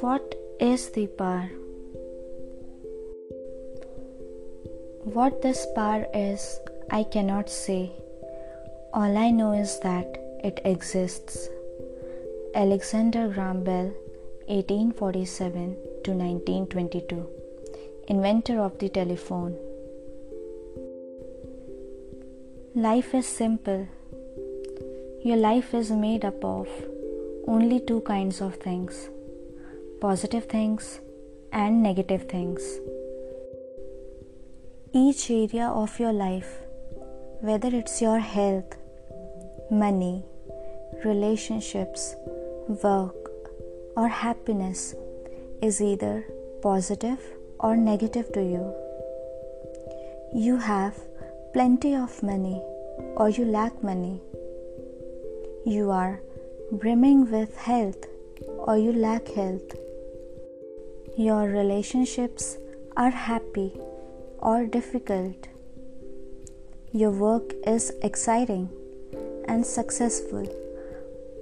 What is the power? What this power is, I cannot say. All I know is that it exists. Alexander Graham Bell, 1847 to 1922, inventor of the telephone. Life is simple. Your life is made up of only two kinds of things positive things and negative things. Each area of your life, whether it's your health, money, relationships, work, or happiness, is either positive or negative to you. You have plenty of money or you lack money. You are brimming with health or you lack health. Your relationships are happy or difficult. Your work is exciting and successful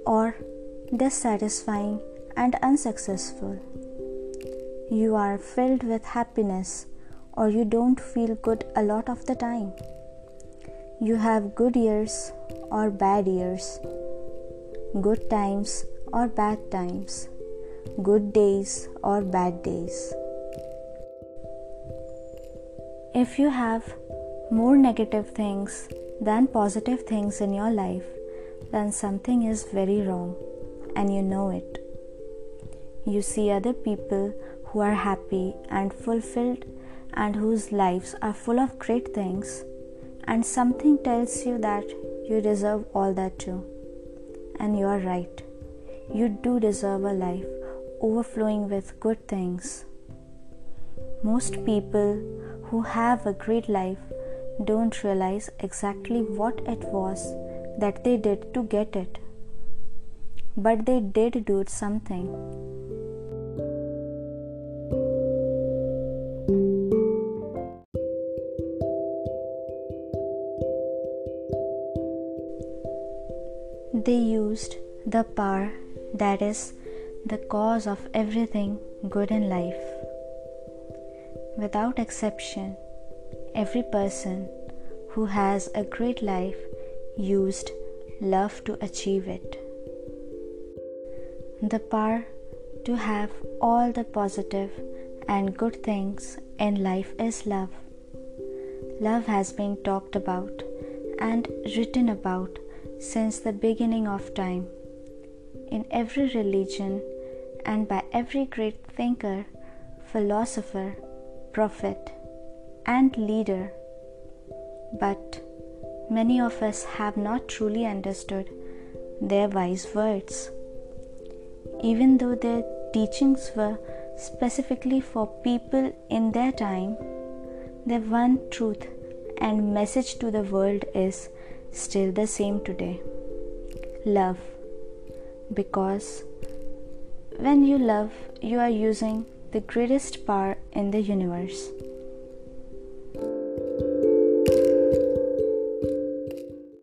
or dissatisfying and unsuccessful. You are filled with happiness or you don't feel good a lot of the time. You have good years or bad years, good times or bad times, good days or bad days. If you have more negative things than positive things in your life, then something is very wrong and you know it. You see other people who are happy and fulfilled and whose lives are full of great things and something tells you that you deserve all that too. And you are right. You do deserve a life overflowing with good things. Most people who have a great life don't realize exactly what it was that they did to get it. But they did do something. They used the power that is the cause of everything good in life. Without exception, every person who has a great life used love to achieve it. The power to have all the positive and good things in life is love. Love has been talked about and written about since the beginning of time. In every religion and by every great thinker, philosopher, prophet, and leader. But many of us have not truly understood their wise words. Even though their teachings were specifically for people in their time, their one truth and message to the world is still the same today love. Because when you love, you are using the greatest power in the universe.